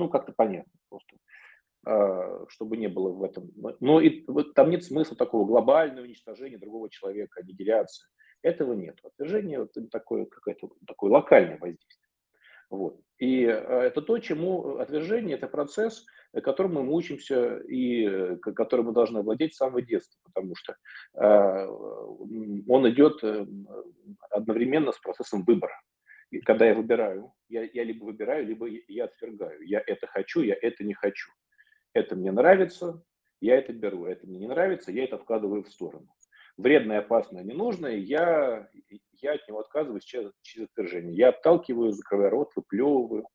Ну, как-то понятно просто, а, чтобы не было в этом. Но и, вот, там нет смысла такого глобального уничтожения другого человека, аннигиляции. Этого нет. Отвержение вот, такое, какое-то такое локальное воздействие. Вот. И э, это то, чему отвержение – это процесс, которым мы учимся и э, которым мы должны владеть с самого детства, потому что э, он идет одновременно с процессом выбора. И когда я выбираю, я, я либо выбираю, либо я отвергаю. Я это хочу, я это не хочу. Это мне нравится, я это беру. Это мне не нравится, я это откладываю в сторону вредное, опасное, ненужное, я, я от него отказываюсь через, через отвержение. Я отталкиваю, закрываю рот, выплевываю.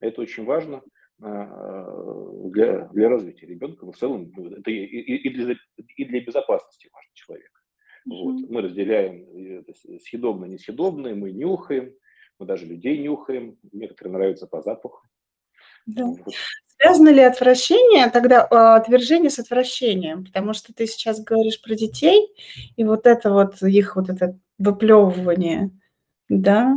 Это очень важно а, для, для развития ребенка. В целом, ну, это и, и, и, для, и для безопасности важно человека. Mm-hmm. Вот. Мы разделяем съедобное, мы нюхаем, мы даже людей нюхаем, некоторые нравятся по запаху. Да. Вот. Связано ли отвращение, тогда а, отвержение с отвращением? Потому что ты сейчас говоришь про детей, и вот это вот их вот это выплевывание, да?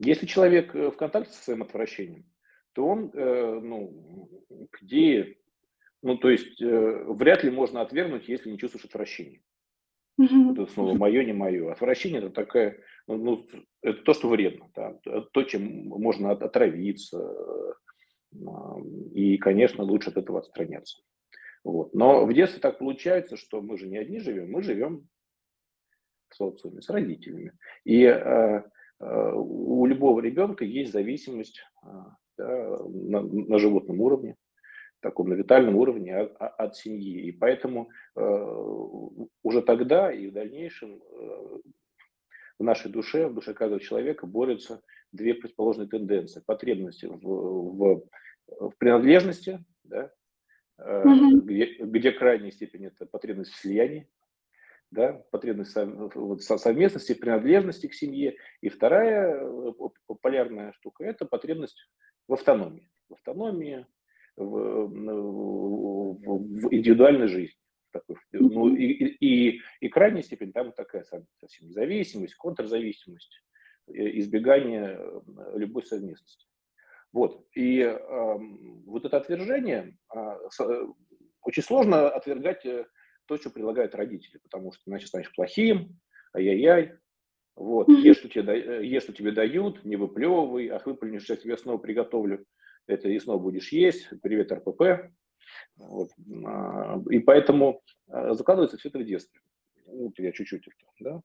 Если человек э, в контакте со своим отвращением, то он, э, ну, где, ну, то есть э, вряд ли можно отвергнуть, если не чувствуешь отвращения. Это снова мое, не мое. Отвращение это такая, ну, это то, что вредно, да, то, чем можно отравиться, и, конечно, лучше от этого отстраняться. Вот. Но в детстве так получается, что мы же не одни живем, мы живем в социуме с родителями. И э, э, у любого ребенка есть зависимость э, да, на, на животном уровне, таком на витальном уровне от, от семьи. И поэтому э, уже тогда и в дальнейшем э, в нашей душе, в душе каждого человека борются две предположенные тенденции. Потребности в, в, в принадлежности, да, угу. где, где крайняя степень это потребность в слиянии, да, потребность в совместности, принадлежности к семье. И вторая популярная штука – это потребность в автономии. В автономии, в, в, в индивидуальной жизни. Такой, ну, и, и, и крайняя степень там такая совсем зависимость, контрзависимость, избегание любой совместности. Вот. И э, вот это отвержение, э, очень сложно отвергать э, то, что предлагают родители, потому что иначе станешь плохим, ай-яй-яй. Вот. Ешь, что тебе, э, ешь, что тебе дают, не выплевывай, ах, выплюнешь, я тебе снова приготовлю, это и снова будешь есть. Привет, РПП. Вот. А, и поэтому э, закладывается все это в детстве. Вот я чуть-чуть это, да.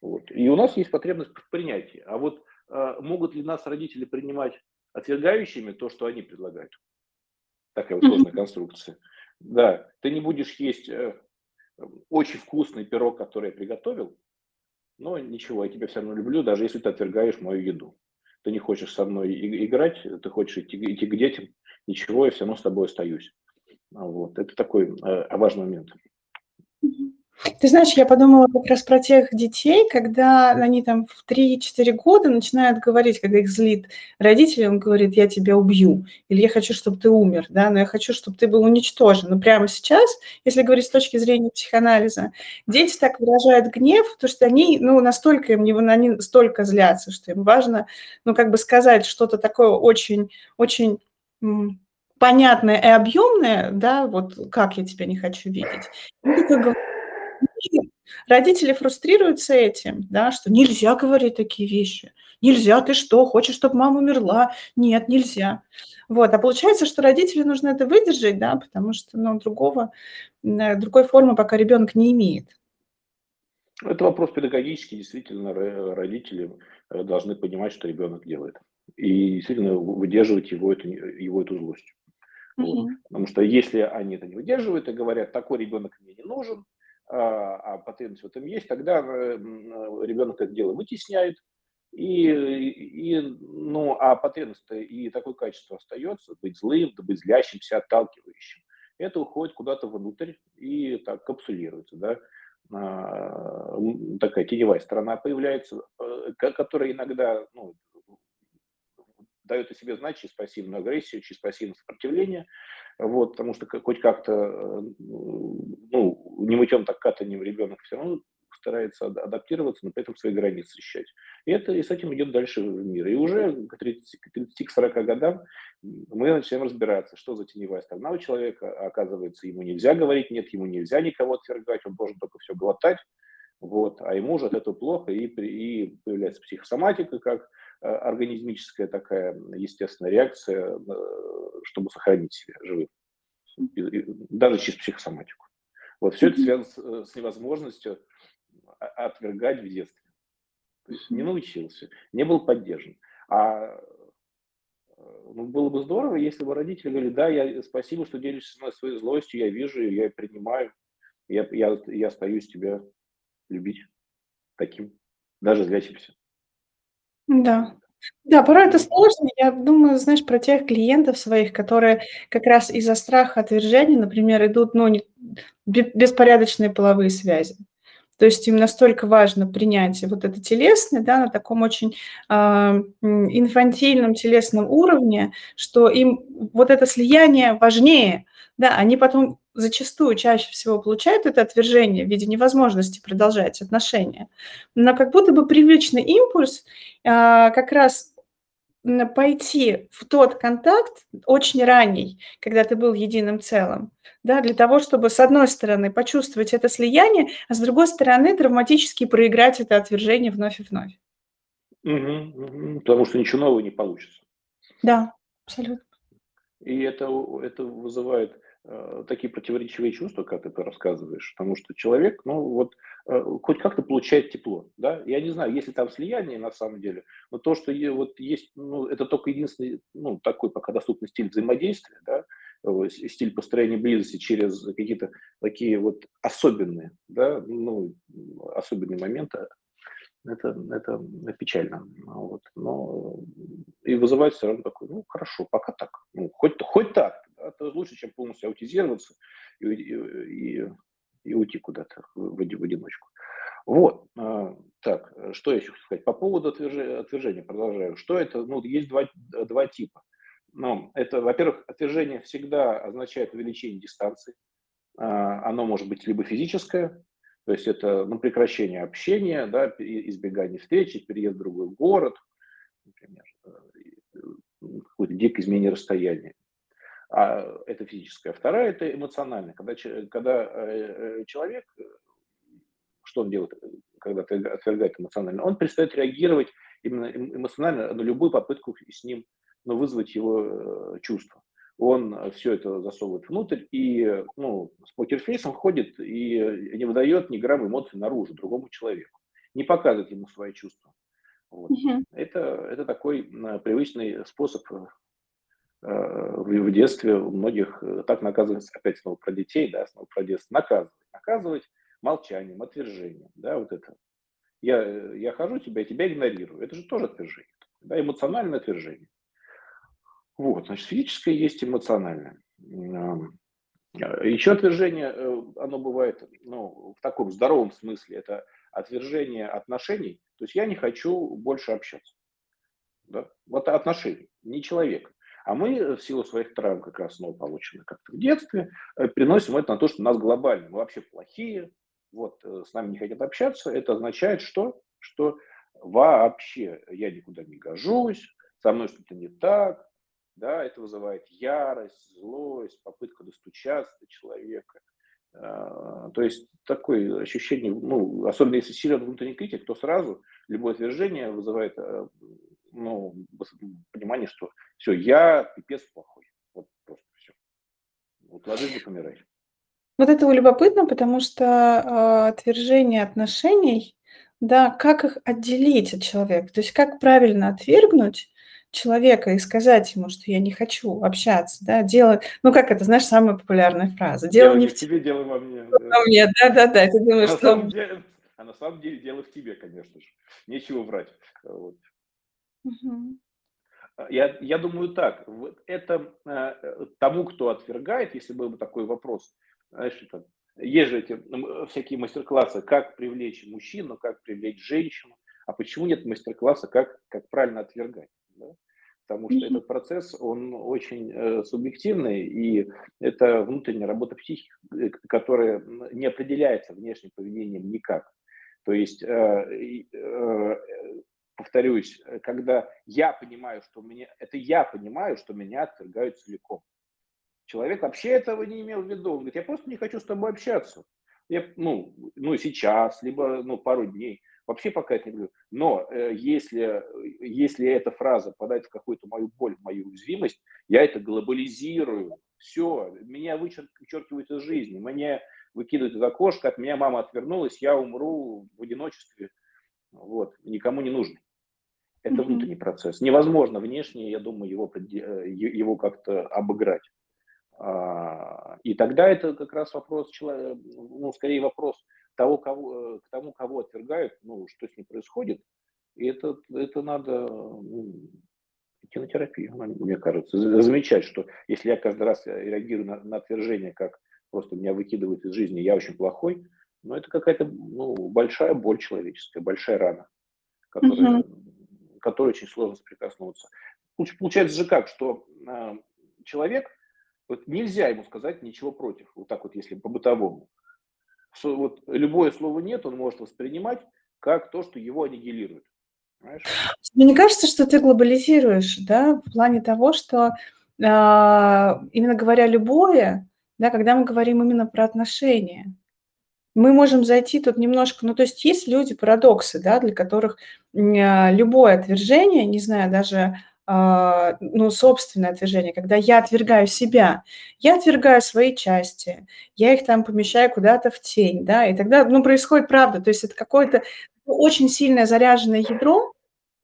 Вот. И у нас есть потребность в принятии. А вот могут ли нас родители принимать отвергающими то, что они предлагают. Такая вот сложная конструкция. Да, ты не будешь есть э, очень вкусный пирог, который я приготовил, но ничего, я тебя все равно люблю, даже если ты отвергаешь мою еду. Ты не хочешь со мной играть, ты хочешь идти, идти к детям, ничего, я все равно с тобой остаюсь. Вот. Это такой э, важный момент. Ты знаешь, я подумала как раз про тех детей, когда они там в 3-4 года начинают говорить, когда их злит родители, он говорит, я тебя убью, или я хочу, чтобы ты умер, да, но я хочу, чтобы ты был уничтожен. Но прямо сейчас, если говорить с точки зрения психоанализа, дети так выражают гнев, потому что они, ну, настолько им, они столько злятся, что им важно, ну, как бы сказать что-то такое очень, очень понятное и объемное, да, вот как я тебя не хочу видеть. И такой Родители фрустрируются этим, да, что нельзя говорить такие вещи. Нельзя, ты что, хочешь, чтобы мама умерла? Нет, нельзя. Вот, а получается, что родителю нужно это выдержать, да, потому что, ну, другого, э, другой формы пока ребенок не имеет. Это вопрос педагогический, действительно, родители э, должны понимать, что ребенок делает. И действительно выдерживать его, эту, его эту злость. Угу. Вот. Потому что если они это не выдерживают и говорят, такой ребенок мне не нужен, а, а потребность в этом есть, тогда э, ребенок это дело вытесняет, и, и, ну, а потребность и такое качество остается, быть злым, быть злящимся, отталкивающим. Это уходит куда-то внутрь и так капсулируется, да. А, такая теневая сторона появляется, э, которая иногда ну, дает о себе знать через пассивную агрессию, через пассивное сопротивление, вот, потому что хоть как-то, ну, не мытьем так катанием ребенок все равно старается адаптироваться, но при этом свои границы защищать. И, это, и с этим идет дальше в мир. И уже к 30-40 годам мы начинаем разбираться, что за теневая сторона у человека. Оказывается, ему нельзя говорить нет, ему нельзя никого отвергать, он должен только все глотать. Вот, а ему же от этого плохо, и, и появляется психосоматика, как э, организмическая такая естественная реакция, э, чтобы сохранить себя живым, даже через психосоматику. Вот все это связано с, э, невозможностью отвергать в детстве. То есть не научился, не был поддержан. А ну, было бы здорово, если бы родители говорили, да, я, спасибо, что делишься со мной своей злостью, я вижу ее, я принимаю, я, я, я остаюсь тебя любить таким, даже злящимся. Да. Да, порой это сложно. Я думаю, знаешь, про тех клиентов своих, которые как раз из-за страха отвержения, например, идут, ну, не, беспорядочные половые связи. То есть им настолько важно принятие вот это телесное, да, на таком очень э, инфантильном телесном уровне, что им вот это слияние важнее, да, они потом зачастую чаще всего получают это отвержение в виде невозможности продолжать отношения. Но как будто бы привычный импульс а, как раз пойти в тот контакт очень ранний, когда ты был единым целым, да, для того, чтобы с одной стороны почувствовать это слияние, а с другой стороны травматически проиграть это отвержение вновь и вновь. Угу, потому что ничего нового не получится. Да, абсолютно. И это, это вызывает такие противоречивые чувства, как ты рассказываешь, потому что человек, ну вот, э, хоть как-то получает тепло, да, я не знаю, если там слияние на самом деле, но то, что вот есть, ну, это только единственный, ну, такой пока доступный стиль взаимодействия, да, стиль построения близости через какие-то такие вот особенные, да, ну, особенные моменты, это, это печально. Вот. Но и вызывает все равно такой, ну, хорошо, пока так. Ну, хоть, хоть так это лучше, чем полностью аутизироваться и, и, и, уйти куда-то в, в одиночку. Вот. А, так, что я еще хочу сказать? По поводу отвержения, отвержения продолжаю. Что это? Ну, есть два, два типа. Ну, это, во-первых, отвержение всегда означает увеличение дистанции. А, оно может быть либо физическое, то есть это ну, прекращение общения, да, избегание встречи, переезд в другой город, например, э, какое-то дикое изменение расстояния а это физическая. Вторая – это эмоциональная, когда, когда э, э, человек, э, что он делает, когда отвергает эмоционально, он перестает реагировать именно эмоционально на любую попытку с ним ну, вызвать его чувства. Он все это засовывает внутрь и ну, с покерфейсом ходит и не выдает ни грамма эмоций наружу другому человеку, не показывает ему свои чувства. Вот. Угу. Это, это такой привычный способ в, в детстве у многих э, так наказывается, опять снова про детей, да, снова про детство, наказывать. Наказывать молчанием, отвержением, да, вот это. Я, э, я хожу тебя, я тебя игнорирую. Это же тоже отвержение, да, эмоциональное отвержение. Вот, значит, физическое есть эмоциональное. Еще отвержение, э, оно бывает, ну, в таком здоровом смысле, это отвержение отношений, то есть я не хочу больше общаться. Да? Вот отношений, не человека. А мы в силу своих травм, как раз снова полученных как-то в детстве, э, приносим это на то, что у нас глобально, мы вообще плохие, вот, э, с нами не хотят общаться. Это означает, что? Что вообще я никуда не гожусь, со мной что-то не так, да, это вызывает ярость, злость, попытка достучаться до человека. То есть такое ощущение, ну, особенно если силен внутренний критик, то сразу любое движение вызывает э, ну, понимание, что все, я пипец плохой. Вот просто все. Вот ложись и помирай. Вот это любопытно, потому что э, отвержение отношений, да, как их отделить от человека, то есть как правильно отвергнуть человека и сказать ему, что я не хочу общаться, да, дело, ну как это, знаешь, самая популярная фраза, дело, дело не в тебе, дело во мне. Во мне, да-да-да, ты думаешь, а что... Деле, а на самом деле дело в тебе, конечно же, нечего врать. Вот. Угу. Я, я думаю так, вот это э, тому, кто отвергает, если был бы такой вопрос, знаешь, это, есть же эти всякие мастер-классы, как привлечь мужчину, как привлечь женщину, а почему нет мастер-класса, как, как правильно отвергать? Да? Потому что этот процесс, он очень э, субъективный, и это внутренняя работа психики, э, которая не определяется внешним поведением никак. То есть, э, э, повторюсь, когда я понимаю, что меня, это я понимаю, что меня отвергают целиком. Человек вообще этого не имел в виду. Он говорит, я просто не хочу с тобой общаться. Я, ну, ну, сейчас, либо ну, пару дней. Вообще пока это не говорю. Но э, если, если эта фраза подать в какую-то мою боль, в мою уязвимость, я это глобализирую. Все, меня вычеркивают из жизни, меня выкидывают из окошка, от меня мама отвернулась, я умру в одиночестве. Вот, никому не нужен. Это mm-hmm. внутренний процесс. Невозможно внешне, я думаю, его, э, его как-то обыграть. А, и тогда это как раз вопрос, ну, скорее вопрос того, кого, к тому, кого отвергают, ну, что с ним происходит. И это, это надо ну, идти на терапию, мне кажется. Замечать, что если я каждый раз реагирую на, на отвержение, как просто меня выкидывают из жизни, я очень плохой, но это какая-то ну, большая боль человеческая, большая рана, которая, угу. Которой очень сложно соприкоснуться. Получается же как, что э, человек – вот нельзя ему сказать ничего против, вот так вот, если по-бытовому. Вот любое слово «нет» он может воспринимать как то, что его аннигилирует. Понимаешь? Мне не кажется, что ты глобализируешь, да, в плане того, что э, именно говоря любое, да, когда мы говорим именно про отношения, мы можем зайти тут немножко, ну, то есть есть люди, парадоксы, да, для которых э, любое отвержение, не знаю, даже а, ну, собственное отвержение, когда я отвергаю себя, я отвергаю свои части, я их там помещаю куда-то в тень, да, и тогда, ну, происходит правда, то есть это какое-то очень сильное заряженное ядро,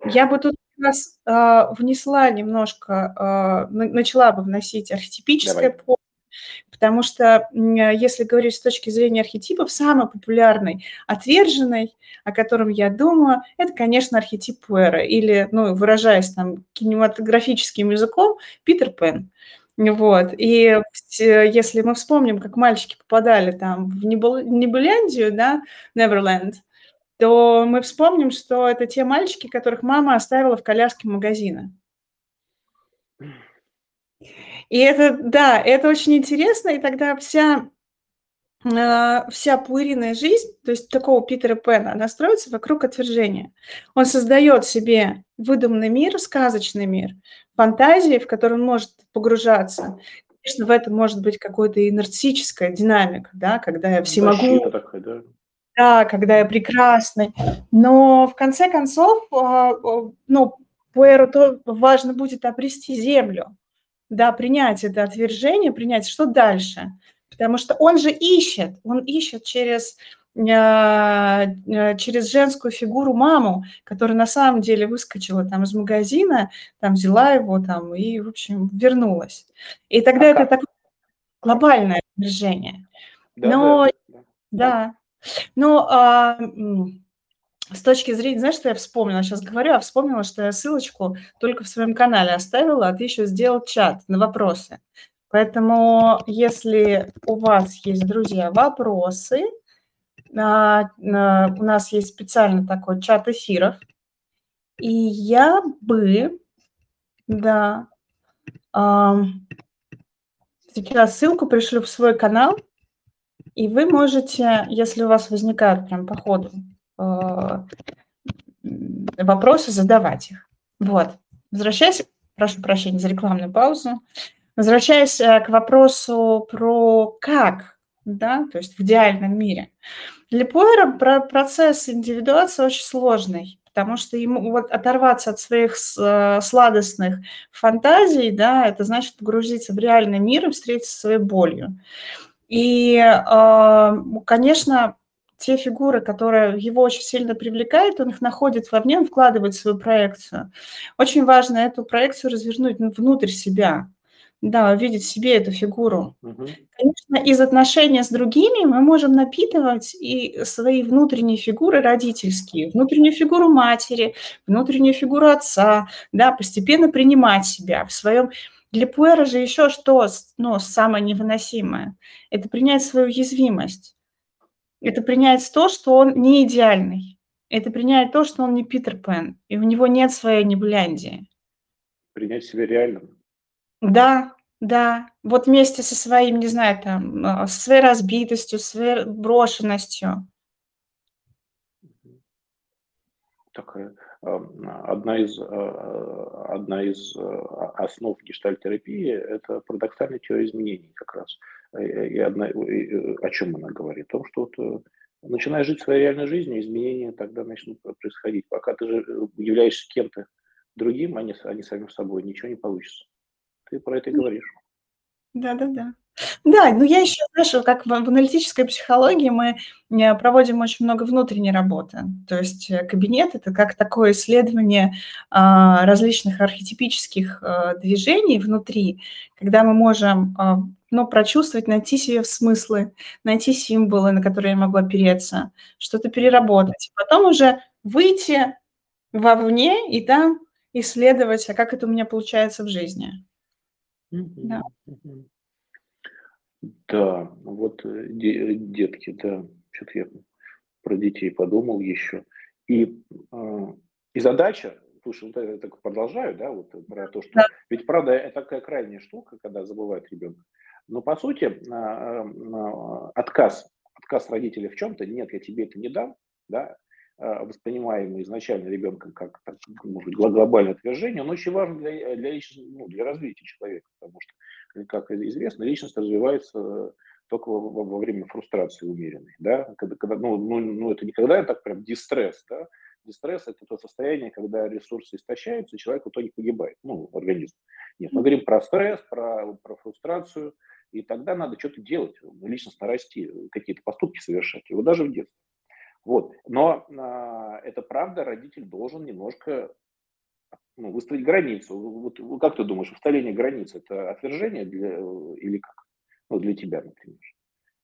я бы тут раз э, внесла немножко, э, начала бы вносить архетипическое поле, Потому что если говорить с точки зрения архетипов, самый популярный, отверженный, о котором я думаю, это, конечно, архетип Пуэра, или, ну, выражаясь там кинематографическим языком, Питер Пен. Вот. И если мы вспомним, как мальчики попадали там в Небуляндию, да, Неверленд, то мы вспомним, что это те мальчики, которых мама оставила в коляске магазина. И это, да, это очень интересно, и тогда вся а, вся пуэриная жизнь, то есть такого Питера Пэна, она строится вокруг отвержения. Он создает себе выдуманный мир, сказочный мир, фантазии, в который он может погружаться. Конечно, в этом может быть какая-то нарциссическая динамика, да, когда я всемогу. Такая, да? да, когда я прекрасный. Но в конце концов, а, ну, Пуэру то важно будет обрести землю да, принять это отвержение, принять, что дальше. Потому что он же ищет, он ищет через, а, через женскую фигуру маму, которая на самом деле выскочила там из магазина, там взяла его там и, в общем, вернулась. И тогда а это как? такое глобальное отвержение. Да, Но, да, да. да. Но а, с точки зрения, знаешь, что я вспомнила? Сейчас говорю, а вспомнила, что я ссылочку только в своем канале оставила, а ты еще сделал чат на вопросы. Поэтому, если у вас есть, друзья, вопросы, а, у нас есть специально такой чат эфиров, и я бы, да, сейчас ссылку пришлю в свой канал, и вы можете, если у вас возникают прям по ходу вопросы, задавать их. Вот. Возвращаясь, прошу прощения за рекламную паузу, возвращаясь э, к вопросу про как, да, то есть в идеальном мире. Для Пойера процесс индивидуации очень сложный, потому что ему вот оторваться от своих э, сладостных фантазий, да, это значит погрузиться в реальный мир и встретиться со своей болью. И, конечно, те фигуры, которые его очень сильно привлекают, он их находит вовне, он вкладывает в свою проекцию. Очень важно эту проекцию развернуть внутрь себя, да, увидеть в себе эту фигуру. Угу. Конечно, из отношения с другими мы можем напитывать и свои внутренние фигуры родительские, внутреннюю фигуру матери, внутреннюю фигуру отца, да, постепенно принимать себя в своем для Пуэра же еще что ну, самое невыносимое? Это принять свою уязвимость. Это принять то, что он не идеальный. Это принять то, что он не Питер Пен, и у него нет своей Небуляндии. Принять себя реальным. Да, да. Вот вместе со своим, не знаю, там, а, со своей разбитостью, своей брошенностью. такая одна из, одна из основ гештальтерапии – это парадоксальная теория изменений как раз. И одна, и, о чем она говорит? О том, что вот, начиная жить своей реальной жизнью, изменения тогда начнут происходить. Пока ты же являешься кем-то другим, а не, а не самим собой, ничего не получится. Ты про это и говоришь. Да-да-да. Да, ну я еще, знаешь, как в, аналитической психологии мы э, проводим очень много внутренней работы. То есть э, кабинет это как такое исследование а, различных архетипических а, движений внутри, когда мы можем а, ну, прочувствовать, найти себе смыслы, найти символы, на которые я могу опереться, что-то переработать. Потом уже выйти вовне и там исследовать, а как это у меня получается в жизни. Да. Да, вот э, де- детки, да, что-то я про детей подумал еще. И, э, и задача, слушай, вот я так продолжаю, да, вот про то, что... Да. Ведь, правда, это такая крайняя штука, когда забывают ребенка. Но, по сути, э, отказ, отказ родителей в чем-то, нет, я тебе это не дам, да, воспринимаемый изначально ребенком как, так, может быть, глобальное отвержение, он очень важен для, для, ну, для развития человека, потому что как известно, личность развивается только во, во время фрустрации умеренной, да, когда, когда ну, ну, ну, это это так прям дистресс, да, дистресс – это то состояние, когда ресурсы истощаются, человек в итоге погибает, ну, организм. Нет, мы говорим про стресс, про, про фрустрацию, и тогда надо что-то делать, личностно расти, какие-то поступки совершать, его даже в детстве. Вот. Но а, это правда, родитель должен немножко ну, выставить границу. Вот, как ты думаешь, выставление границ – это отвержение для, или как? Ну, для тебя, например.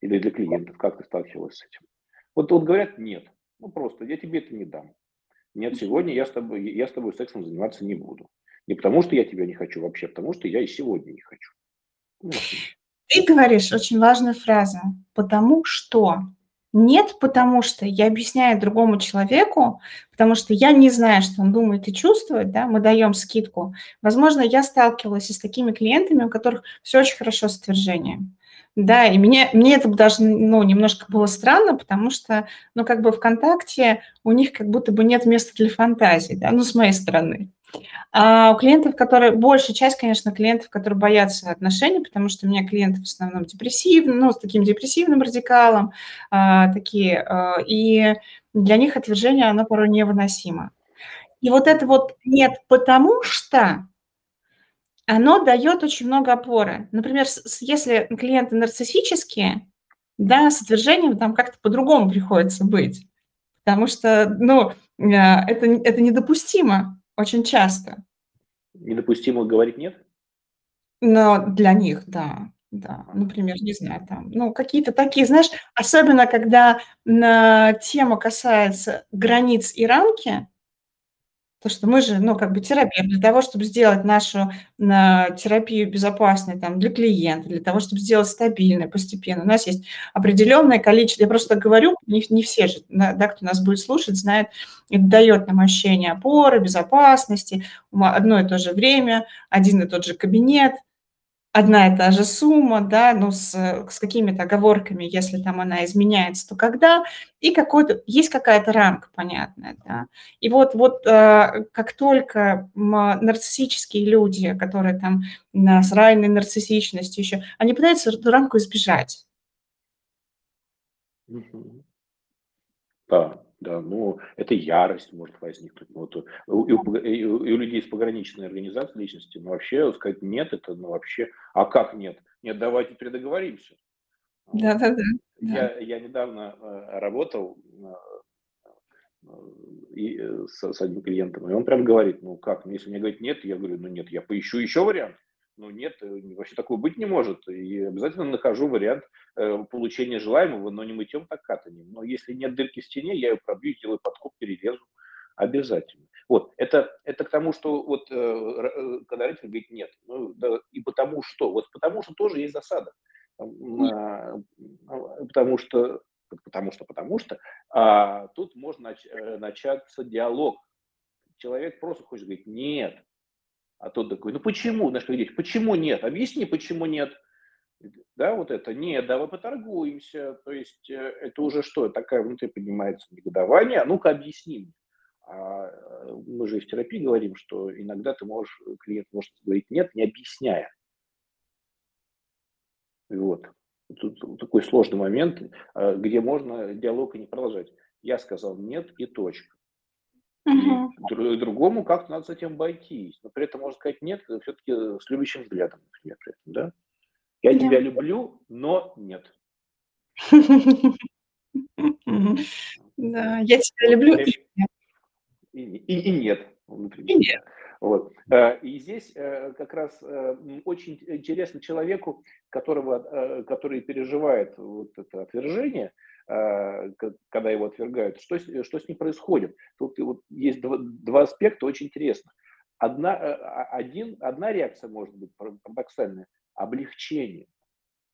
Или для клиентов. Как ты сталкивалась с этим? Вот, вот говорят, нет. Ну, просто я тебе это не дам. Нет, сегодня я с тобой, я с тобой сексом заниматься не буду. Не потому, что я тебя не хочу вообще, а потому что я и сегодня не хочу. Ну, ты говоришь очень важную фразу. Потому что нет, потому что я объясняю другому человеку, потому что я не знаю, что он думает и чувствует, да, мы даем скидку. Возможно, я сталкивалась с такими клиентами, у которых все очень хорошо с отвержением. Да, и мне, мне это даже ну, немножко было странно, потому что, ну, как бы ВКонтакте у них как будто бы нет места для фантазии, да, ну, с моей стороны. А у клиентов, которые, большая часть, конечно, клиентов, которые боятся отношений, потому что у меня клиенты в основном депрессивные, ну, с таким депрессивным радикалом, а, такие, а, и для них отвержение, оно порой невыносимо. И вот это вот нет, потому что оно дает очень много опоры. Например, если клиенты нарциссические, да, с отвержением там как-то по-другому приходится быть, потому что, ну, а, это, это недопустимо очень часто. Недопустимо говорить нет? Но для них, да, да. Например, не знаю, там, ну, какие-то такие, знаешь, особенно когда на тема касается границ и рамки, то, что мы же, ну, как бы терапевт, для того, чтобы сделать нашу на терапию безопасной там, для клиента, для того, чтобы сделать стабильной, постепенно. У нас есть определенное количество, я просто говорю, не, не все же, да, кто нас будет слушать, знает, это дает нам ощущение опоры, безопасности, одно и то же время, один и тот же кабинет, одна и та же сумма, да, ну, с, с какими-то оговорками, если там она изменяется, то когда, и какой-то, есть какая-то рамка понятная, да. И вот, вот э, как только нарциссические люди, которые там с равной нарциссичностью еще, они пытаются эту рамку избежать. Да, да, ну, это ярость может возникнуть. Ну, вот, у, у, и у людей с пограничной организацией личности, ну, вообще сказать нет, это, ну, вообще, а как нет? Нет, давайте передоговоримся. Да, да, да. Я, я недавно э, работал э, и, э, с, с одним клиентом, и он прям говорит, ну как, ну, если мне говорит нет, я говорю, ну нет, я поищу еще вариант. Ну нет, э, вообще такого быть не может. И обязательно нахожу вариант э, получения желаемого, но не мытьем, так катанием. Но если нет дырки в стене, я ее пробью, сделаю подкоп, перерезу. Обязательно. Вот, это, это к тому, что вот э, э когда родитель говорит нет, ну, да, и потому что, вот потому что тоже есть засада. А, потому что, потому что, потому что, а тут можно нач, начаться диалог. Человек просто хочет говорить нет, а тот такой, ну почему, знаешь, как дети, почему нет? Объясни, почему нет. Да, вот это, нет, давай поторгуемся. То есть э, это уже что, такая внутри поднимается негодование, а ну-ка объясни. А мы же в терапии говорим, что иногда ты можешь, клиент может говорить нет, не объясняя. Вот. Тут такой сложный момент, где можно диалог и не продолжать. Я сказал нет и точка. Угу. Другому как-то надо с этим обойтись. Но при этом можно сказать нет, все-таки с любящим взглядом, например, при этом, да? Я да. тебя люблю, но нет. Да, я тебя люблю и нет. И, и, нет. И нет. Вот. Э, и здесь э, как раз э, очень интересно человеку, которого, который переживает вот это отвержение, когда его отвергают, что, что с ним происходит. Тут вот есть два, два аспекта очень интересно. Одна, один, одна реакция может быть парадоксальная – облегчение.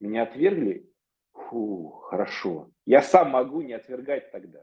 Меня отвергли, фу, хорошо. Я сам могу не отвергать тогда.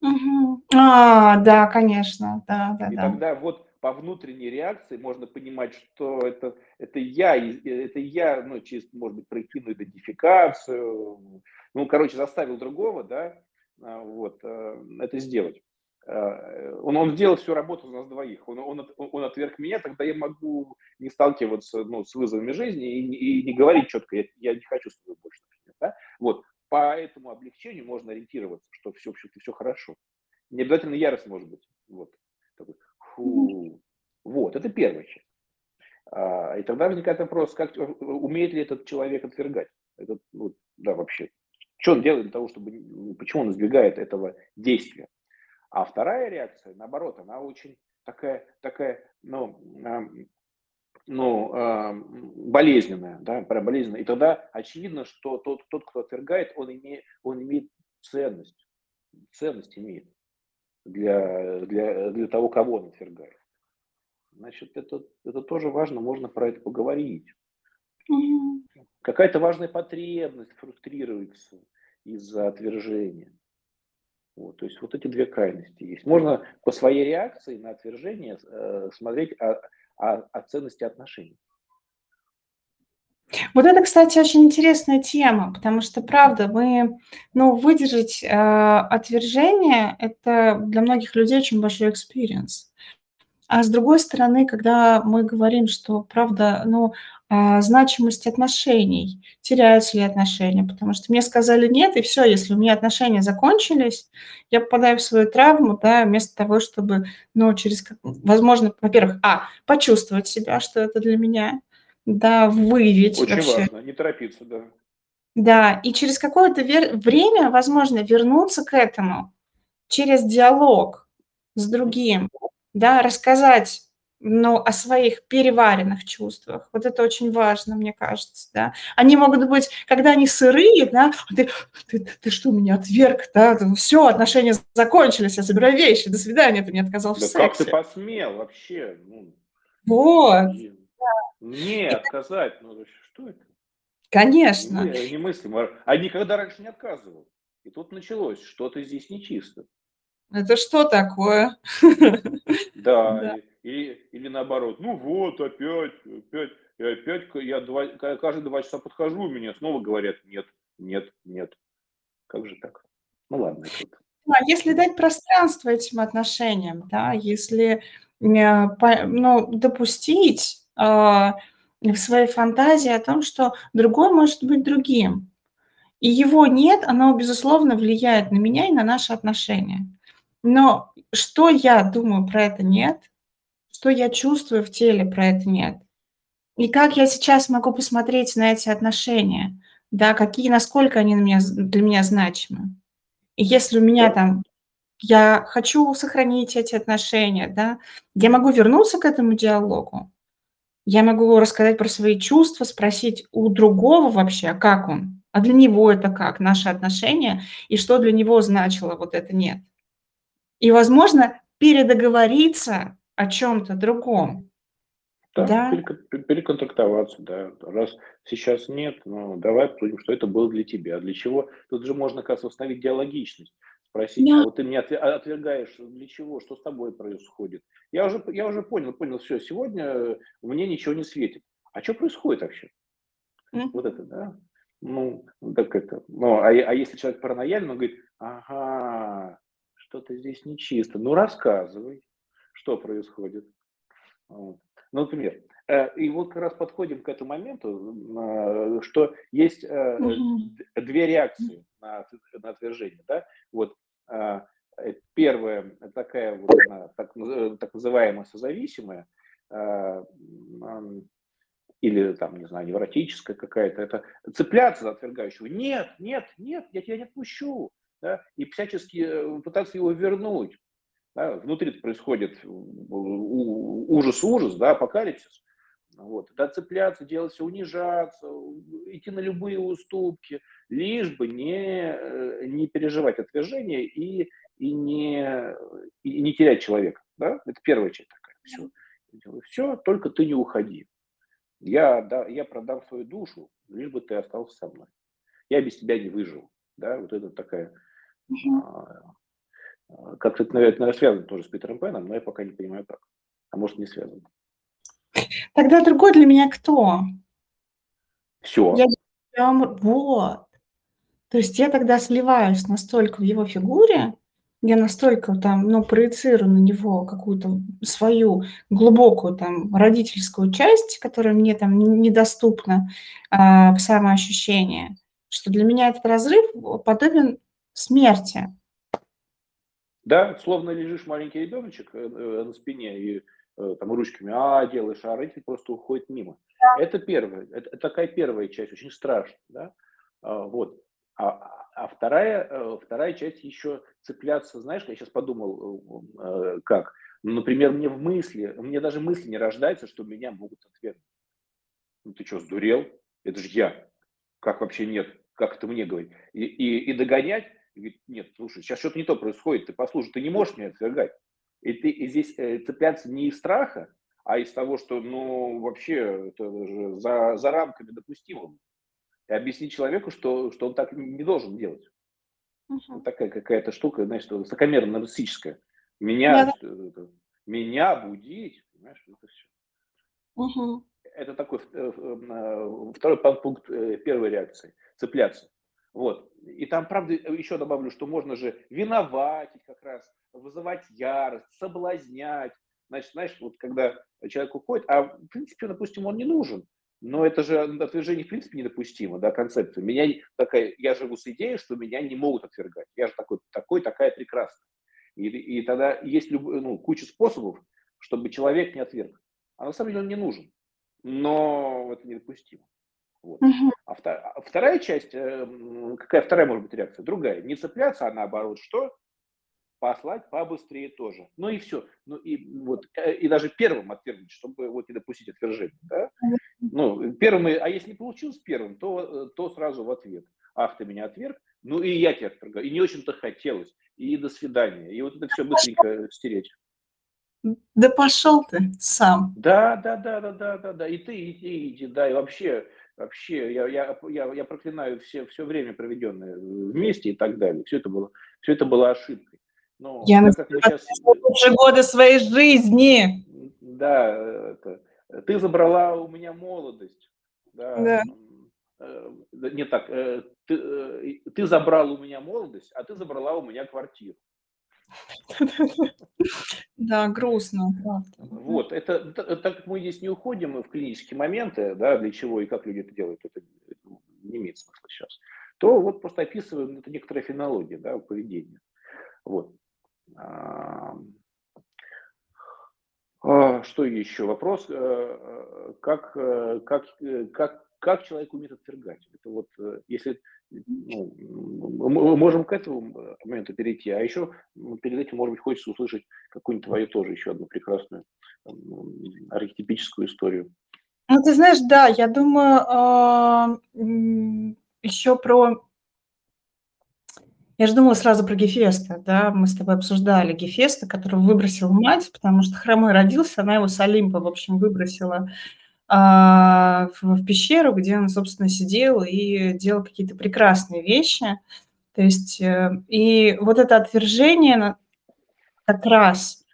Угу. А, да, конечно, да, да, И да. тогда вот по внутренней реакции можно понимать, что это, это я, это я, ну, чисто, может быть, прокину идентификацию, ну, короче, заставил другого, да, а, вот, э, это сделать. Э, он, он сделал всю работу за нас двоих. Он, он, он отверг меня, тогда я могу не сталкиваться ну, с вызовами жизни и, и не говорить четко, я, я не хочу с тобой больше. Да? Вот. По этому облегчению можно ориентироваться, что все, все, все хорошо. Не обязательно ярость может быть. Вот. Вот, это первая часть. А, и тогда возникает вопрос, как, умеет ли этот человек отвергать? Это, ну, да, вообще. Что он делает для того, чтобы... Ну, почему он избегает этого действия? А вторая реакция, наоборот, она очень такая, такая ну, ну, болезненная, да, болезненная. И тогда очевидно, что тот, тот кто отвергает, он имеет, он имеет ценность. Ценность имеет для, для, для того, кого он отвергает. Значит, это, это тоже важно, можно про это поговорить. Mm-hmm. Какая-то важная потребность фрустрируется из-за отвержения. Вот, то есть вот эти две крайности есть. Можно по своей реакции на отвержение э, смотреть о, о, о ценности отношений. Вот это, кстати, очень интересная тема, потому что, правда, мы, ну, выдержать э, отвержение – это для многих людей очень большой experience. А с другой стороны, когда мы говорим, что, правда, ну, а, значимость отношений, теряются ли отношения, потому что мне сказали нет, и все, если у меня отношения закончились, я попадаю в свою травму, да, вместо того, чтобы, ну, через, возможно, во-первых, а, почувствовать себя, что это для меня, да, выявить Очень вообще. важно, не торопиться, да. Да, и через какое-то вер- время, возможно, вернуться к этому через диалог с другим, да, рассказать, ну, о своих переваренных чувствах. Вот это очень важно, мне кажется, да. Они могут быть, когда они сырые, да, «А ты, ты, ты что, меня отверг, да, все, отношения закончились, я забираю вещи, до свидания, ты мне отказал да в сексе. как ты посмел вообще? Ну, вот. Не, отказать, ну, что это? Конечно. Не, немыслимо. А никогда раньше не отказывал. И тут началось, что-то здесь нечисто. Это что такое? Да, да. Или, наоборот, ну вот, опять, опять, и опять я два, каждые два часа подхожу, меня снова говорят, нет, нет, нет. Как же так? Ну ладно. Да, если дать пространство этим отношениям, да, если ну, допустить э, в своей фантазии о том, что другой может быть другим, и его нет, оно, безусловно, влияет на меня и на наши отношения. Но что я думаю про это нет, что я чувствую в теле про это нет. И как я сейчас могу посмотреть на эти отношения, да, какие, насколько они меня, для меня значимы. И если у меня там, я хочу сохранить эти отношения, да, я могу вернуться к этому диалогу, я могу рассказать про свои чувства, спросить у другого вообще, как он, а для него это как, наши отношения, и что для него значило вот это нет. И, возможно, передоговориться о чем-то другом. Да, да? переконтрактоваться, да. Раз сейчас нет, ну давай обсудим, что это было для тебя. Для чего? Тут же можно, как раз, установить диалогичность. Спросить, да. а вот ты меня отвергаешь, для чего, что с тобой происходит? Я уже, я уже понял, понял, все, сегодня мне ничего не светит. А что происходит вообще? Mm. Вот это, да. Ну, так это. Ну, а, а если человек паранояльный, он говорит, ага, что-то здесь нечисто. Ну, рассказывай, что происходит. Ну, например, э, и вот как раз подходим к этому моменту, э, что есть угу. две реакции на, на отвержение. Да? Вот первая такая вот так, так называемая созависимая, или там, не знаю, невротическая какая-то, это цепляться за отвергающего. Нет, нет, нет, я тебя не отпущу. Да? И всячески пытаться его вернуть. Да? Внутри происходит ужас-ужас, да, апокалипсис. Вот. Да, цепляться, делать все, унижаться, идти на любые уступки, лишь бы не, э, не переживать отвержение и, и, не, и не терять человека. Да? Это первая часть такая. Все. Все, только ты не уходи. Я, да, я продам свою душу, лишь бы ты остался со мной. Я без тебя не выживу. Да? Вот это такая угу. Как-то это, наверное, связано тоже с Питером Пэном, но я пока не понимаю как. А может, не связано. Тогда другой для меня кто? Все. Я, я, вот. То есть я тогда сливаюсь настолько в его фигуре, я настолько там, ну, проецирую на него какую-то свою глубокую там родительскую часть, которая мне там недоступна а, в самоощущение, что для меня этот разрыв подобен смерти. Да, словно лежишь маленький ребеночек э, э, на спине и э, там ручками а делаешь, а родитель просто уходит мимо. Да. Это первое, это такая первая часть, очень страшно, да, а, вот. А, а вторая, вторая часть еще цепляться, знаешь, я сейчас подумал, как, ну, например, мне в мысли, мне даже мысли не рождается, что меня могут отвергнуть. Ну ты что, сдурел? Это же я. Как вообще нет? Как это мне говорить? И, и, и догонять, и говорит, нет, слушай, сейчас что-то не то происходит, ты послушай, ты не можешь меня отвергать. И ты и здесь э, цепляться не из страха, а из того, что, ну, вообще, это же за, за рамками допустимого. И объяснить человеку, что, что он так не должен делать. Вот такая какая-то штука, значит, высокомерно нарциссическая. Меня, да. это, меня будить, понимаешь, это все. uh Это такой э, э, второй пункт первой реакции. Цепляться. Вот. И там, правда, еще добавлю, что можно же виноватить как раз, вызывать ярость, соблазнять. Значит, знаешь, вот когда человек уходит, а в принципе, допустим, он не нужен, но это же отвержение в принципе недопустимо, да, концепция. Меня такая, я живу с идеей, что меня не могут отвергать. Я же такой, такой такая прекрасная. И, и тогда есть люб, ну, куча способов, чтобы человек не отверг. А на самом деле он не нужен. Но это недопустимо. Вот. Угу. А, втор, а вторая часть, э, какая вторая может быть реакция? Другая. Не цепляться, а наоборот, что? Послать побыстрее тоже. Ну и все. Ну и вот, э, и даже первым отвергнуть, чтобы вот не допустить отвержения. Да? Ну, первым, а если не получилось первым, то, э, то сразу в ответ. Ах, ты меня отверг, ну и я тебя отвергаю. И не очень-то хотелось. И до свидания. И вот это все быстренько стереть. Да пошел ты сам. Да, да, да, да, да, да, да. И ты, иди, иди, да, и вообще вообще, я, я, я, я проклинаю все, все время, проведенное вместе и так далее. Все это было, все это было ошибкой. Но, я как мы сейчас... лучшие годы своей жизни. Да, это, ты забрала у меня молодость. Да. да. Э, не так, э, ты, э, ты забрал у меня молодость, а ты забрала у меня квартиру. Да, грустно. Вот, это, так как мы здесь не уходим в клинические моменты, да, для чего и как люди это делают, это не имеет смысла сейчас, то вот просто описываем, это некоторая фенология, да, поведения. Вот. А, что еще? Вопрос, э, э, как, э, как, как, как человек умеет отвергать? Это вот, если ну, мы можем к этому моменту перейти, а еще перед этим, может быть, хочется услышать какую-нибудь твою тоже еще одну прекрасную архетипическую историю. Ну, ты знаешь, да, я думаю а, еще про... Я же думала сразу про Гефеста, да, мы с тобой обсуждали Гефеста, которого выбросил мать, потому что хромой родился, она его с Олимпа, в общем, выбросила в пещеру, где он, собственно, сидел и делал какие-то прекрасные вещи. То есть, э, и вот это отвержение как раз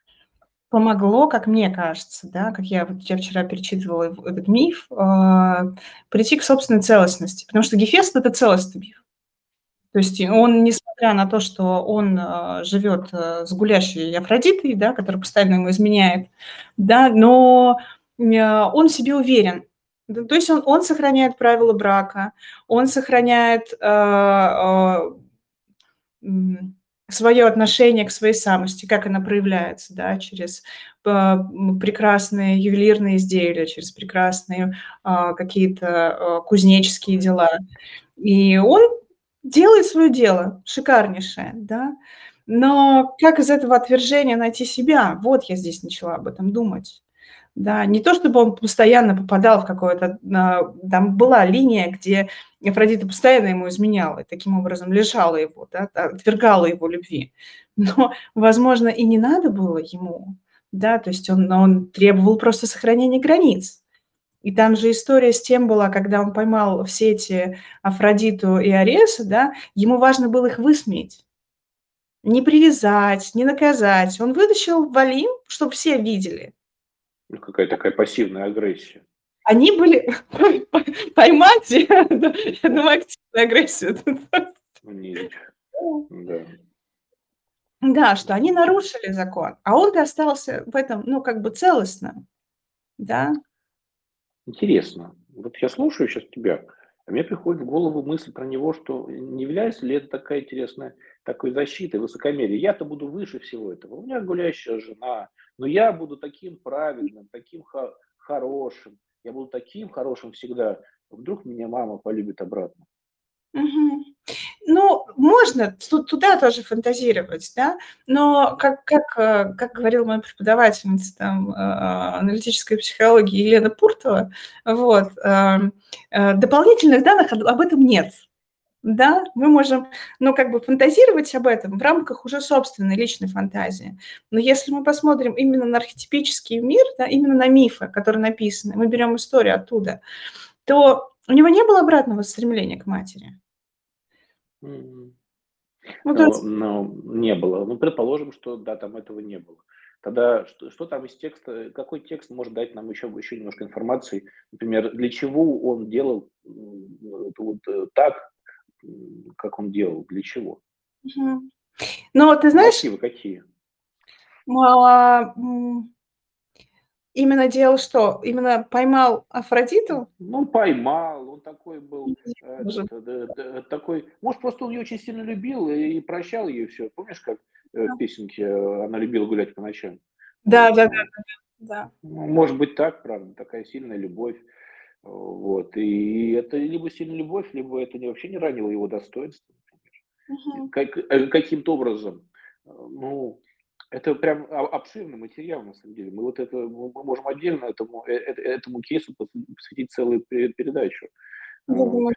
помогло, как мне кажется, да, как я вот я вчера перечитывала этот миф, а, прийти к собственной целостности, потому что Гефест – это целостный миф. То есть он, несмотря на то, что он э, живет э, с гулящей Афродитой, да, которая постоянно ему изменяет, да, но он в себе уверен. То есть он, он сохраняет правила брака, он сохраняет э, э, свое отношение к своей самости, как она проявляется, да, через э, прекрасные ювелирные изделия, через прекрасные э, какие-то э, кузнеческие дела. И он делает свое дело, шикарнейшее, да. Но как из этого отвержения найти себя? Вот я здесь начала об этом думать. Да, не то чтобы он постоянно попадал в какое-то... Там была линия, где Афродита постоянно ему изменяла, и таким образом лишала его, да, отвергала его любви. Но, возможно, и не надо было ему, да, то есть он, он требовал просто сохранения границ. И там же история с тем была, когда он поймал в сети Афродиту и Ареса, да, ему важно было их высмеять. Не привязать, не наказать. Он вытащил в Олимп, чтобы все видели. Ну, какая такая пассивная агрессия. Они были... Поймать, я думаю, активная агрессия. Да. Да, что они нарушили закон, а он остался в этом, ну, как бы целостно. Да. Интересно. Вот я слушаю сейчас тебя, а мне приходит в голову мысль про него, что не является ли это такая интересная такой защитой, высокомерие. Я-то буду выше всего этого. У меня гуляющая жена, но я буду таким правильным, таким хо- хорошим. Я буду таким хорошим всегда. Вдруг меня мама полюбит обратно. Угу. Ну, можно туда тоже фантазировать, да, но как, как, э, как говорил моя преподавательница там, э, аналитической психологии Елена Пуртова, вот, эм, э, дополнительных данных об этом нет. Да, мы можем, ну, как бы фантазировать об этом в рамках уже собственной личной фантазии. Но если мы посмотрим именно на архетипический мир, да, именно на мифы, которые написаны, мы берем историю оттуда, то у него не было обратного стремления к матери. Ну, но, но не было. Ну, предположим, что да, там этого не было. Тогда что, что там из текста, какой текст может дать нам еще, еще немножко информации? Например, для чего он делал вот э, так, как он делал, для чего? Угу. Ну, ты знаешь... Мотивы какие? А, Именно делал что? Именно поймал Афродиту? Ну, поймал, он такой был, э, э, такой, может, просто он ее очень сильно любил и прощал ее все. Помнишь, как э, в песенке она любила гулять по ночам? Да, да, да, да. Ну, может быть так, правда, такая сильная любовь. Вот. И это либо сильная любовь, либо это вообще не ранило его достоинство. Угу. Как, каким-то образом. Ну, это прям обширный материал, на самом деле. Мы вот это, мы можем отдельно этому, э, э, этому кейсу посвятить целую передачу. Потому,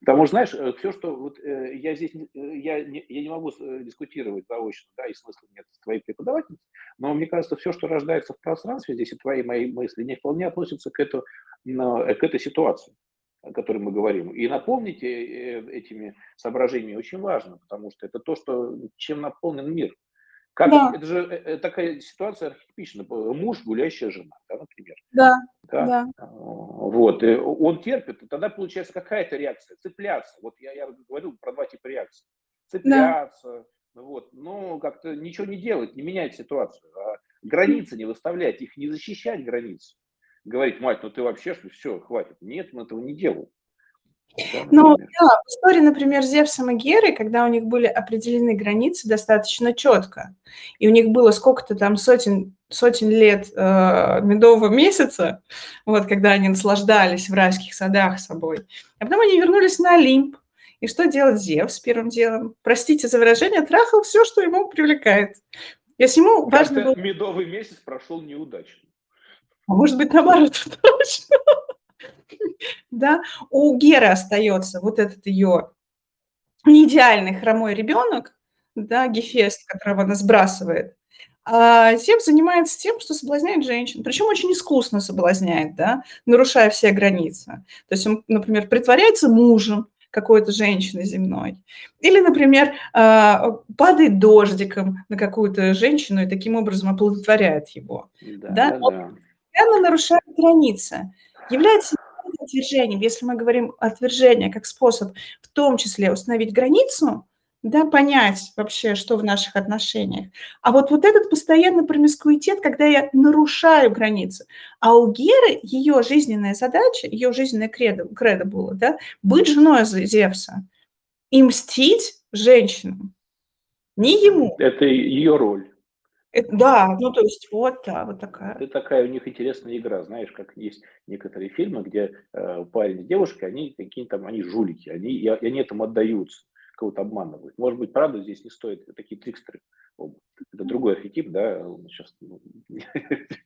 потому что, знаешь, э, все, что вот я здесь, я не, я не могу дискутировать заочно, да, и смысла нет с твоей преподавательницей, но мне кажется, все, что рождается в пространстве здесь, и твои мои мысли, не вполне относятся к, эту, к этой ситуации о которой мы говорим. И напомните этими соображениями очень важно, потому что это то, что, чем наполнен мир. Как, да. Это же это э, такая ситуация архетипичная. Муж, гулящая жена, да, например. Да, да. да. Вот. И он терпит, и тогда получается какая-то реакция. Цепляться. Вот я, я говорю про два типа реакций. Цепляться, да. вот. но как-то ничего не делать, не менять ситуацию. А границы не выставлять, их не защищать границы. Говорить, мать, ну ты вообще, что все, хватит. Нет, он этого не делал. Ну да, в истории, например, Зевса и Геры, когда у них были определены границы достаточно четко, и у них было сколько-то там сотен, сотен лет э, медового месяца, вот когда они наслаждались в райских садах собой, а потом они вернулись на Олимп, и что делать Зевс первым делом? Простите за выражение, трахал все, что ему привлекает. Если ему важно было... медовый месяц прошел неудачно. А может быть, наоборот, точно. да, у Геры остается вот этот ее неидеальный хромой ребенок, да, Гефест, которого она сбрасывает, а Зевс занимается тем, что соблазняет женщин, причем очень искусно соблазняет, да, нарушая все границы. То есть он, например, притворяется мужем какой-то женщины земной. Или, например, а, падает дождиком на какую-то женщину и таким образом оплодотворяет его. Да, да? Он да. Постоянно нарушает границы. Является отвержением, если мы говорим отвержение как способ в том числе установить границу, да, понять вообще, что в наших отношениях. А вот, вот этот постоянный промискуитет, когда я нарушаю границы. А у Геры ее жизненная задача, ее жизненное кредо, кредо было, да, быть женой Зевса и мстить женщинам. Не ему. Это ее роль. Это, да, ну то есть вот, да, вот такая. Это такая у них интересная игра, знаешь, как есть некоторые фильмы, где э, парень с девушкой, они какие-то там, они жулики, они, и они этому отдаются кого-то обманывают. Может быть, правда, здесь не стоит такие трикстеры. Это другой архетип, да, сейчас ну,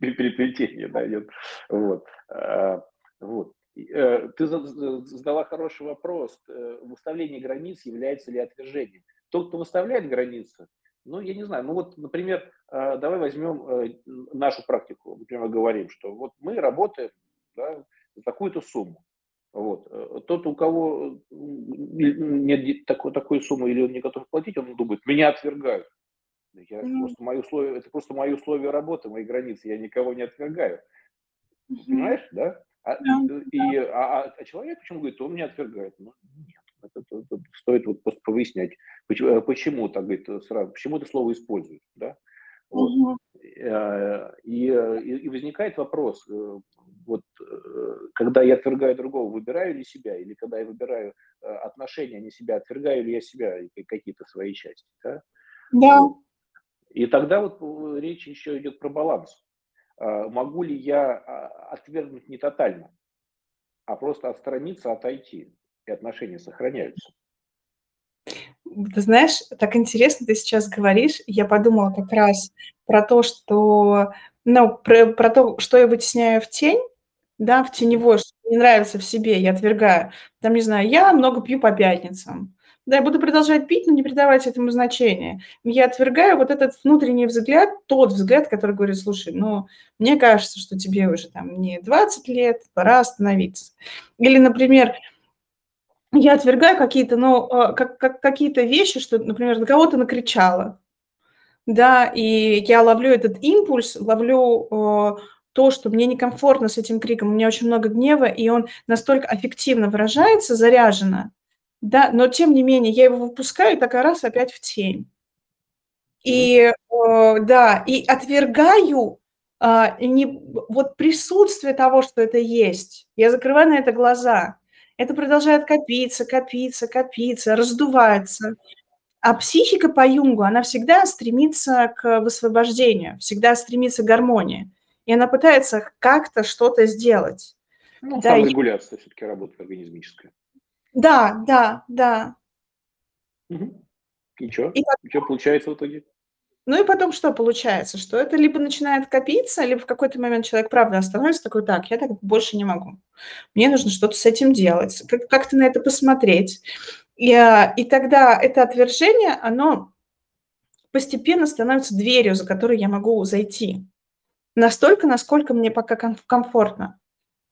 переплетение да, идет. Вот. А, вот. Э, ты задала хороший вопрос. Э, выставление границ является ли отвержением? Тот, кто выставляет границы, ну, я не знаю, ну вот, например, э, давай возьмем нашу практику. Например, говорим, что вот мы работаем да, за такую-то сумму. Вот. Э, тот, у кого нет такой, такой суммы или он не готов платить, он думает, меня отвергают. Я mm. просто мои условия, это просто мои условия работы, мои границы, я никого не отвергаю. Mm-hmm. Понимаешь, да? А, yeah. и, а, а, а человек почему говорит, он меня отвергает? Ну, нет, это, это, это стоит вот просто повыяснять, почему, э, почему так говорит сразу, почему это слово используют, да? Вот. Угу. И, и, и возникает вопрос, вот когда я отвергаю другого, выбираю ли себя, или когда я выбираю отношения, а не себя, отвергаю ли я себя и какие-то свои части, да? Да. И тогда вот речь еще идет про баланс. Могу ли я отвергнуть не тотально, а просто отстраниться, отойти, и отношения сохраняются? Ты знаешь, так интересно ты сейчас говоришь. Я подумала как раз про то, что, ну, про, про то, что я вытесняю в тень, да, в теневой, что мне нравится в себе, я отвергаю. Там, не знаю, я много пью по пятницам. Да, я буду продолжать пить, но не придавать этому значения. Я отвергаю вот этот внутренний взгляд, тот взгляд, который говорит, слушай, ну, мне кажется, что тебе уже там не 20 лет, пора остановиться. Или, например, я отвергаю какие-то, ну, а, как, как, какие-то вещи, что, например, на кого-то накричала, да, и я ловлю этот импульс, ловлю э, то, что мне некомфортно с этим криком, у меня очень много гнева, и он настолько эффективно выражается, заряжено, да, но тем не менее я его выпускаю, и такая раз опять в тень. И, э, да, и отвергаю э, не, вот присутствие того, что это есть. Я закрываю на это глаза. Это продолжает копиться, копиться, копиться, раздувается. А психика по Юнгу, она всегда стремится к высвобождению, всегда стремится к гармонии. И она пытается как-то что-то сделать. Ну, да, саморегуляция и... все-таки работа организмическая. Да, да, да. Угу. И что? И как... что получается в итоге? Ну и потом что получается? Что это либо начинает копиться, либо в какой-то момент человек правда остановится такой, так, я так больше не могу. Мне нужно что-то с этим делать, как- как-то на это посмотреть. И, а, и тогда это отвержение, оно постепенно становится дверью, за которой я могу зайти. Настолько, насколько мне пока комфортно.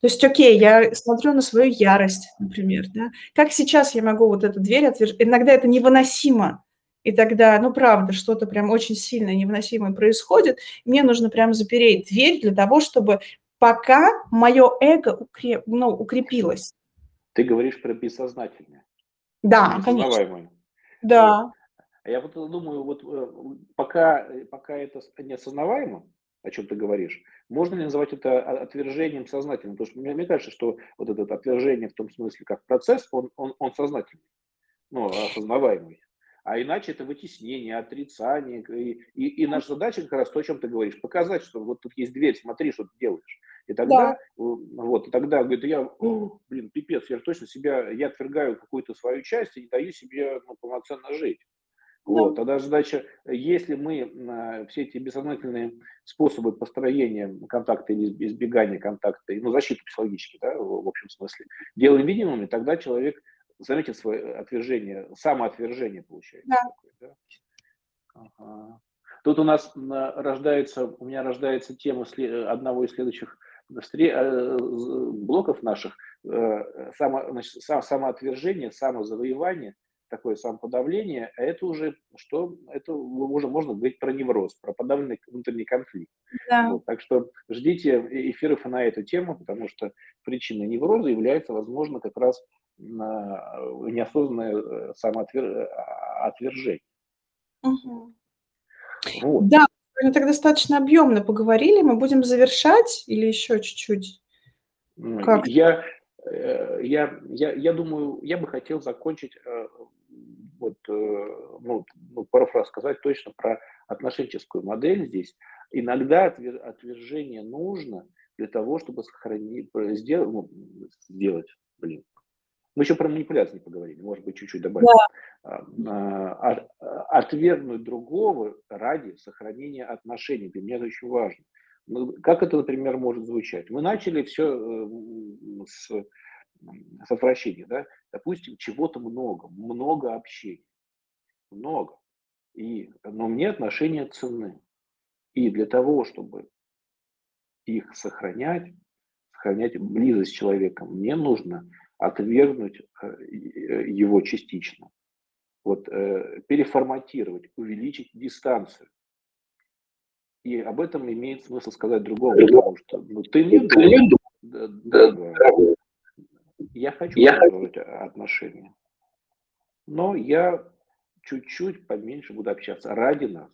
То есть, окей, я смотрю на свою ярость, например, да. Как сейчас я могу вот эту дверь отвержать? Иногда это невыносимо. И тогда, ну, правда, что-то прям очень сильно невыносимое происходит. Мне нужно прям запереть дверь для того, чтобы пока мое эго укреп, ну, укрепилось. Ты говоришь про бессознательное. Да, конечно. Да. А я вот думаю, вот э, пока, пока это неосознаваемо, о чем ты говоришь, можно ли называть это отвержением сознательным? Потому что мне, мне кажется, что вот это отвержение в том смысле, как процесс, он, он, он сознательный, ну, осознаваемый. А иначе это вытеснение, отрицание. И, и, и наша задача как раз то, о чем ты говоришь, показать, что вот тут есть дверь, смотри, что ты делаешь. И тогда, да. вот, и тогда, говорит, я, блин, пипец, я точно себя, я отвергаю какую-то свою часть и не даю себе ну, полноценно жить. Вот, тогда задача, если мы все эти бессознательные способы построения контакта или избегания контакта, ну, защиты психологически, да, в общем смысле, делаем видимыми, тогда человек заметит свое отвержение, самоотвержение получается. Да. Такое, да? Ага. Тут у нас рождается, у меня рождается тема одного из следующих э, блоков наших, э, само, значит, самоотвержение, самозавоевание, такое самоподавление, а это уже что? Это уже можно говорить про невроз, про подавленный внутренний конфликт. Да. Вот, так что ждите эфиров на эту тему, потому что причиной невроза является, возможно, как раз неосознанное э, самоотвержение. Угу. Вот. Да, мы так достаточно объемно поговорили. Мы будем завершать или еще чуть-чуть? Как? Я, э, я, я, я думаю, я бы хотел закончить, э, вот, ну, ну, пару фраз сказать точно про отношенческую модель здесь. Иногда отвержение нужно для того, чтобы сохранить, сделать, ну, сделать, блин, мы еще про манипуляции поговорили, может быть, чуть-чуть добавим. Да. А, отвергнуть другого ради сохранения отношений. Для меня это очень важно. Ну, как это, например, может звучать? Мы начали все э, с, с отвращения, да? Допустим, чего-то много, много общения, много. И, но мне отношения ценны. И для того, чтобы их сохранять, сохранять близость с человеком, мне нужно отвергнуть э, э, его частично. Вот э, переформатировать, увеличить дистанцию. И об этом имеет смысл сказать другому, потому что ну, ты мне да, да, я хочу я... отношения, но я чуть-чуть поменьше буду общаться ради нас.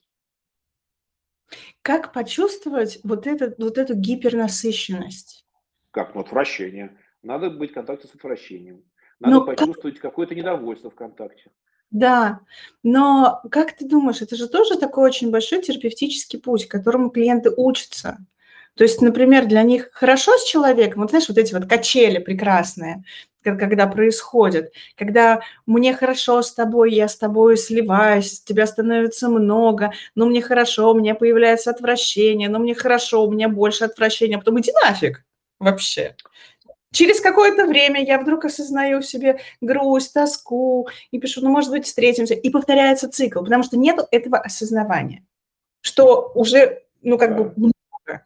Как почувствовать вот, этот, вот эту гипернасыщенность? Как? Ну, отвращение. Надо быть в контакте с отвращением. Надо но почувствовать как... какое-то недовольство в контакте. Да, но как ты думаешь, это же тоже такой очень большой терапевтический путь, которому клиенты учатся. То есть, например, для них хорошо с человеком, вот знаешь, вот эти вот качели прекрасные, когда происходят, когда мне хорошо с тобой, я с тобой сливаюсь, тебя становится много, но мне хорошо, у меня появляется отвращение, но мне хорошо, у меня больше отвращения, а потом иди нафиг вообще. Через какое-то время я вдруг осознаю в себе грусть, тоску и пишу, ну, может быть, встретимся. И повторяется цикл, потому что нет этого осознавания, что уже, ну, как бы много.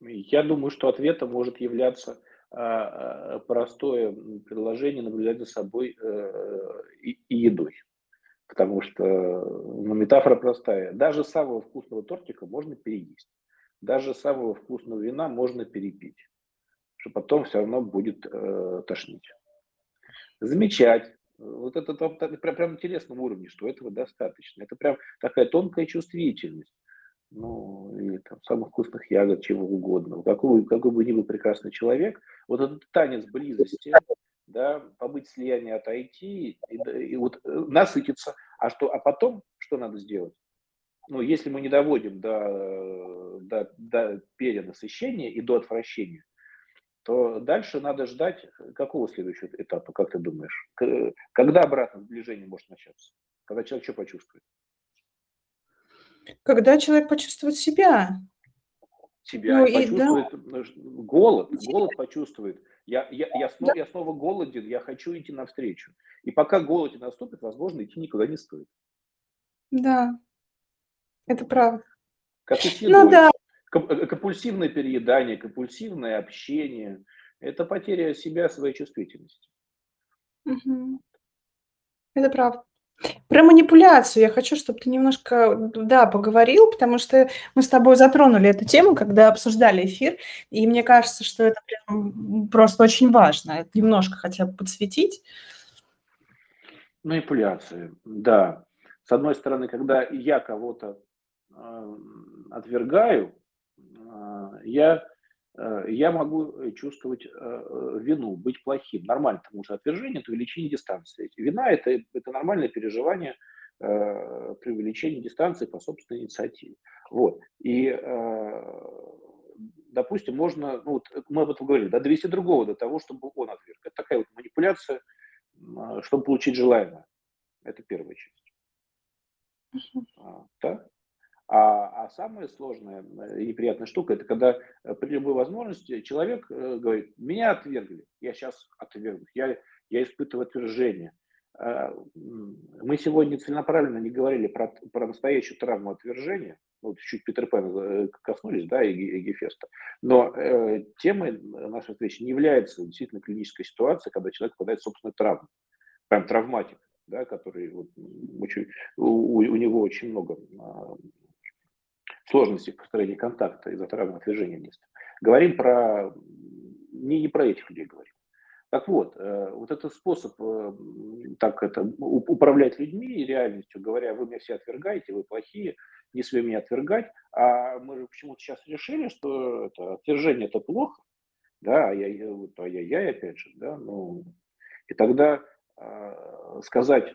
Я думаю, что ответом может являться а, а, простое предложение наблюдать за собой э, и едой. Потому что ну, метафора простая. Даже самого вкусного тортика можно переесть. Даже самого вкусного вина можно перепить что потом все равно будет э, тошнить. Замечать. Вот это, это прям, прям интересном уровне, что этого достаточно. Это прям такая тонкая чувствительность. Ну, и там самых вкусных ягод, чего угодно. Какой, какой бы ни был прекрасный человек, вот этот танец близости, да, побыть в слиянии, отойти и, и вот э, насытиться. А что, а потом что надо сделать? Ну, если мы не доводим до, до, до перенасыщения и до отвращения, то дальше надо ждать какого следующего этапа, как ты думаешь? Когда обратное сближение может начаться? Когда человек что почувствует? Когда человек почувствует себя. Себя ну, почувствует и, да. голод, голод почувствует. Я, я, я, снова, да. я снова голоден, я хочу идти навстречу. И пока голод не наступит, возможно, идти никуда не стоит. Да, это правда. Как и ну да, Э, компульсивное переедание, компульсивное общение – это потеря себя, своей чувствительности. Угу. Это правда. Про манипуляцию я хочу, чтобы ты немножко, да, поговорил, потому что мы с тобой затронули эту тему, когда обсуждали эфир, и мне кажется, что это прям просто очень важно, это немножко хотя бы подсветить. Манипуляции, да. С одной стороны, когда я кого-то э, отвергаю, я, э, я могу чувствовать э, вину, быть плохим. Нормально, потому что отвержение – это увеличение дистанции. Вина – это, это нормальное переживание э, при увеличении дистанции по собственной инициативе. Вот. И, допустим, можно, ну, вот мы об этом говорили, да, довести другого до того, чтобы он отверг. Это такая вот манипуляция, чтобы получить желаемое. Это первая часть. Uh-huh. Да? А, а самая сложная и неприятная штука, это когда э, при любой возможности человек э, говорит, меня отвергли, я сейчас отвергну, я, я испытываю отвержение. А, мы сегодня целенаправленно не говорили про, про настоящую травму отвержения, ну, чуть-чуть Питер Пэна э, коснулись, да, и, и Гефеста. Но э, темой нашей встречи не является действительно клиническая ситуация, когда человек попадает в собственную травму. прям травматик, да, который вот, очень, у, у него очень много сложностей в построении контакта из-за травмы отвержения детства. Говорим про, не, не про этих людей говорим. Так вот, э, вот этот способ э, так это, управлять людьми и реальностью, говоря, вы меня все отвергаете, вы плохие, не смей меня отвергать, а мы же почему-то сейчас решили, что это, отвержение это плохо, да, а я, вот, а я, я опять же, да, ну, и тогда э, сказать,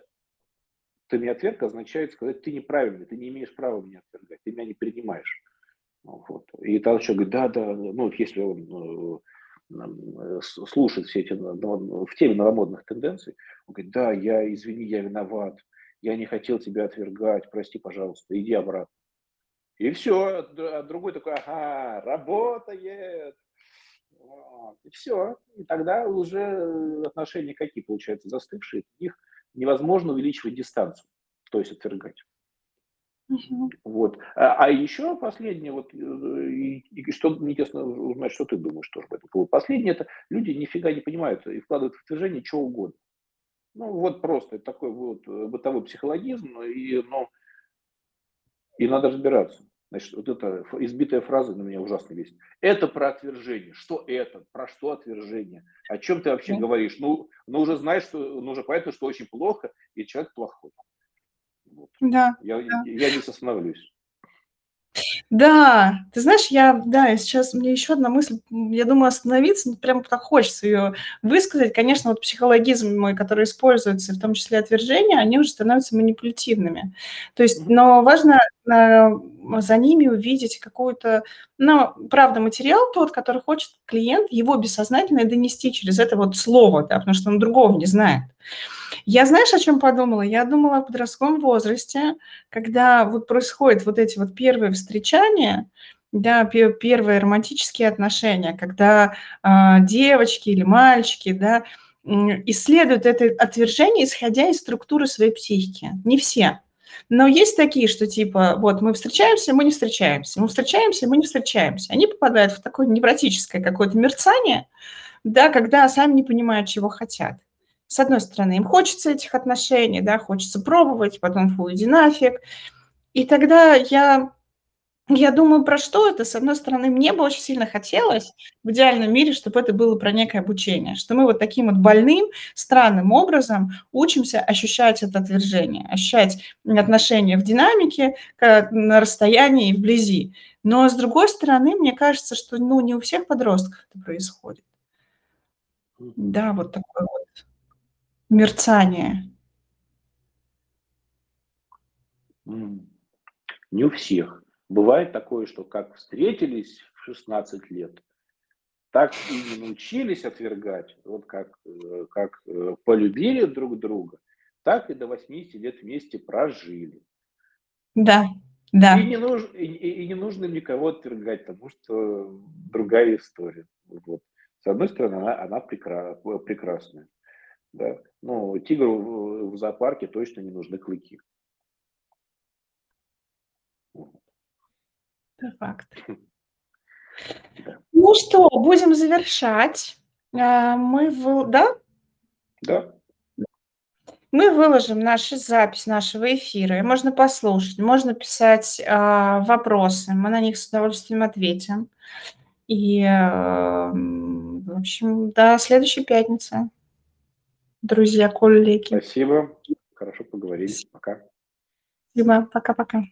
ты меня отверг, означает сказать, ты неправильный, ты не имеешь права меня отвергать, ты меня не принимаешь. Вот. И тогда человек говорит, да, да, ну, если он Э, слушать все эти в теме новомодных тенденций, он говорит, да, я, извини, я виноват, я не хотел тебя отвергать, прости, пожалуйста, иди обратно. И все, а другой такой, ага, работает. И все. И тогда уже отношения какие получаются, застывшие. Их невозможно увеличивать дистанцию, то есть отвергать. Угу. Вот. А, а еще последнее, вот, э, и, и что мне интересно узнать, что ты думаешь тоже по этому поводу. Последнее, это люди нифига не понимают и вкладывают в движение что угодно. Ну, вот просто такой вот э, бытовой психологизм, и, ну, и надо разбираться. Значит, вот эта избитая фраза на меня ужасно весит. Это про отвержение. Что это? Про что отвержение? О чем ты вообще говоришь? Ну, ну уже знаешь, что, ну уже понятно, что очень плохо, и человек плохой. Вот. Да, я, да. я не остановлюсь. Да, ты знаешь, я, да, сейчас мне еще одна мысль, я думаю, остановиться, ну, прям так хочется ее высказать. Конечно, вот психологизм мой, который используется, в том числе отвержение, они уже становятся манипулятивными. То есть, но важно э, за ними увидеть какую-то, ну, правда, материал тот, который хочет клиент, его бессознательно донести через это вот слово, да, потому что он другого не знает. Я, знаешь, о чем подумала? Я думала о подростковом возрасте, когда вот происходят вот эти вот первые встречания, да, первые романтические отношения, когда э, девочки или мальчики, да, исследуют это отвержение, исходя из структуры своей психики. Не все. Но есть такие, что типа, вот мы встречаемся, мы не встречаемся, мы встречаемся, мы не встречаемся. Они попадают в такое невротическое какое-то мерцание, да, когда сами не понимают, чего хотят с одной стороны, им хочется этих отношений, да, хочется пробовать, потом фу, иди нафиг. И тогда я, я думаю, про что это? С одной стороны, мне бы очень сильно хотелось в идеальном мире, чтобы это было про некое обучение, что мы вот таким вот больным, странным образом учимся ощущать это отвержение, ощущать отношения в динамике, на расстоянии и вблизи. Но с другой стороны, мне кажется, что ну, не у всех подростков это происходит. Да, вот такой вот мерцание. Не у всех. Бывает такое, что как встретились в 16 лет, так и не научились отвергать, вот как, э, как э, полюбили друг друга, так и до 80 лет вместе прожили. Да, да. И не, нуж, и, и не нужно никого отвергать, потому что другая история. Вот. С одной стороны, она, она прекра, прекрасная. Да. Ну, тигру в зоопарке точно не нужны клыки. Это факт. Ну что, будем завершать. А, мы, в... да? Да. Мы выложим нашу запись нашего эфира. Можно послушать, можно писать э, вопросы. Мы на них с удовольствием ответим. И, э, в общем, до следующей пятницы друзья, коллеги. Спасибо. Хорошо поговорили. Пока. Спасибо. Пока-пока.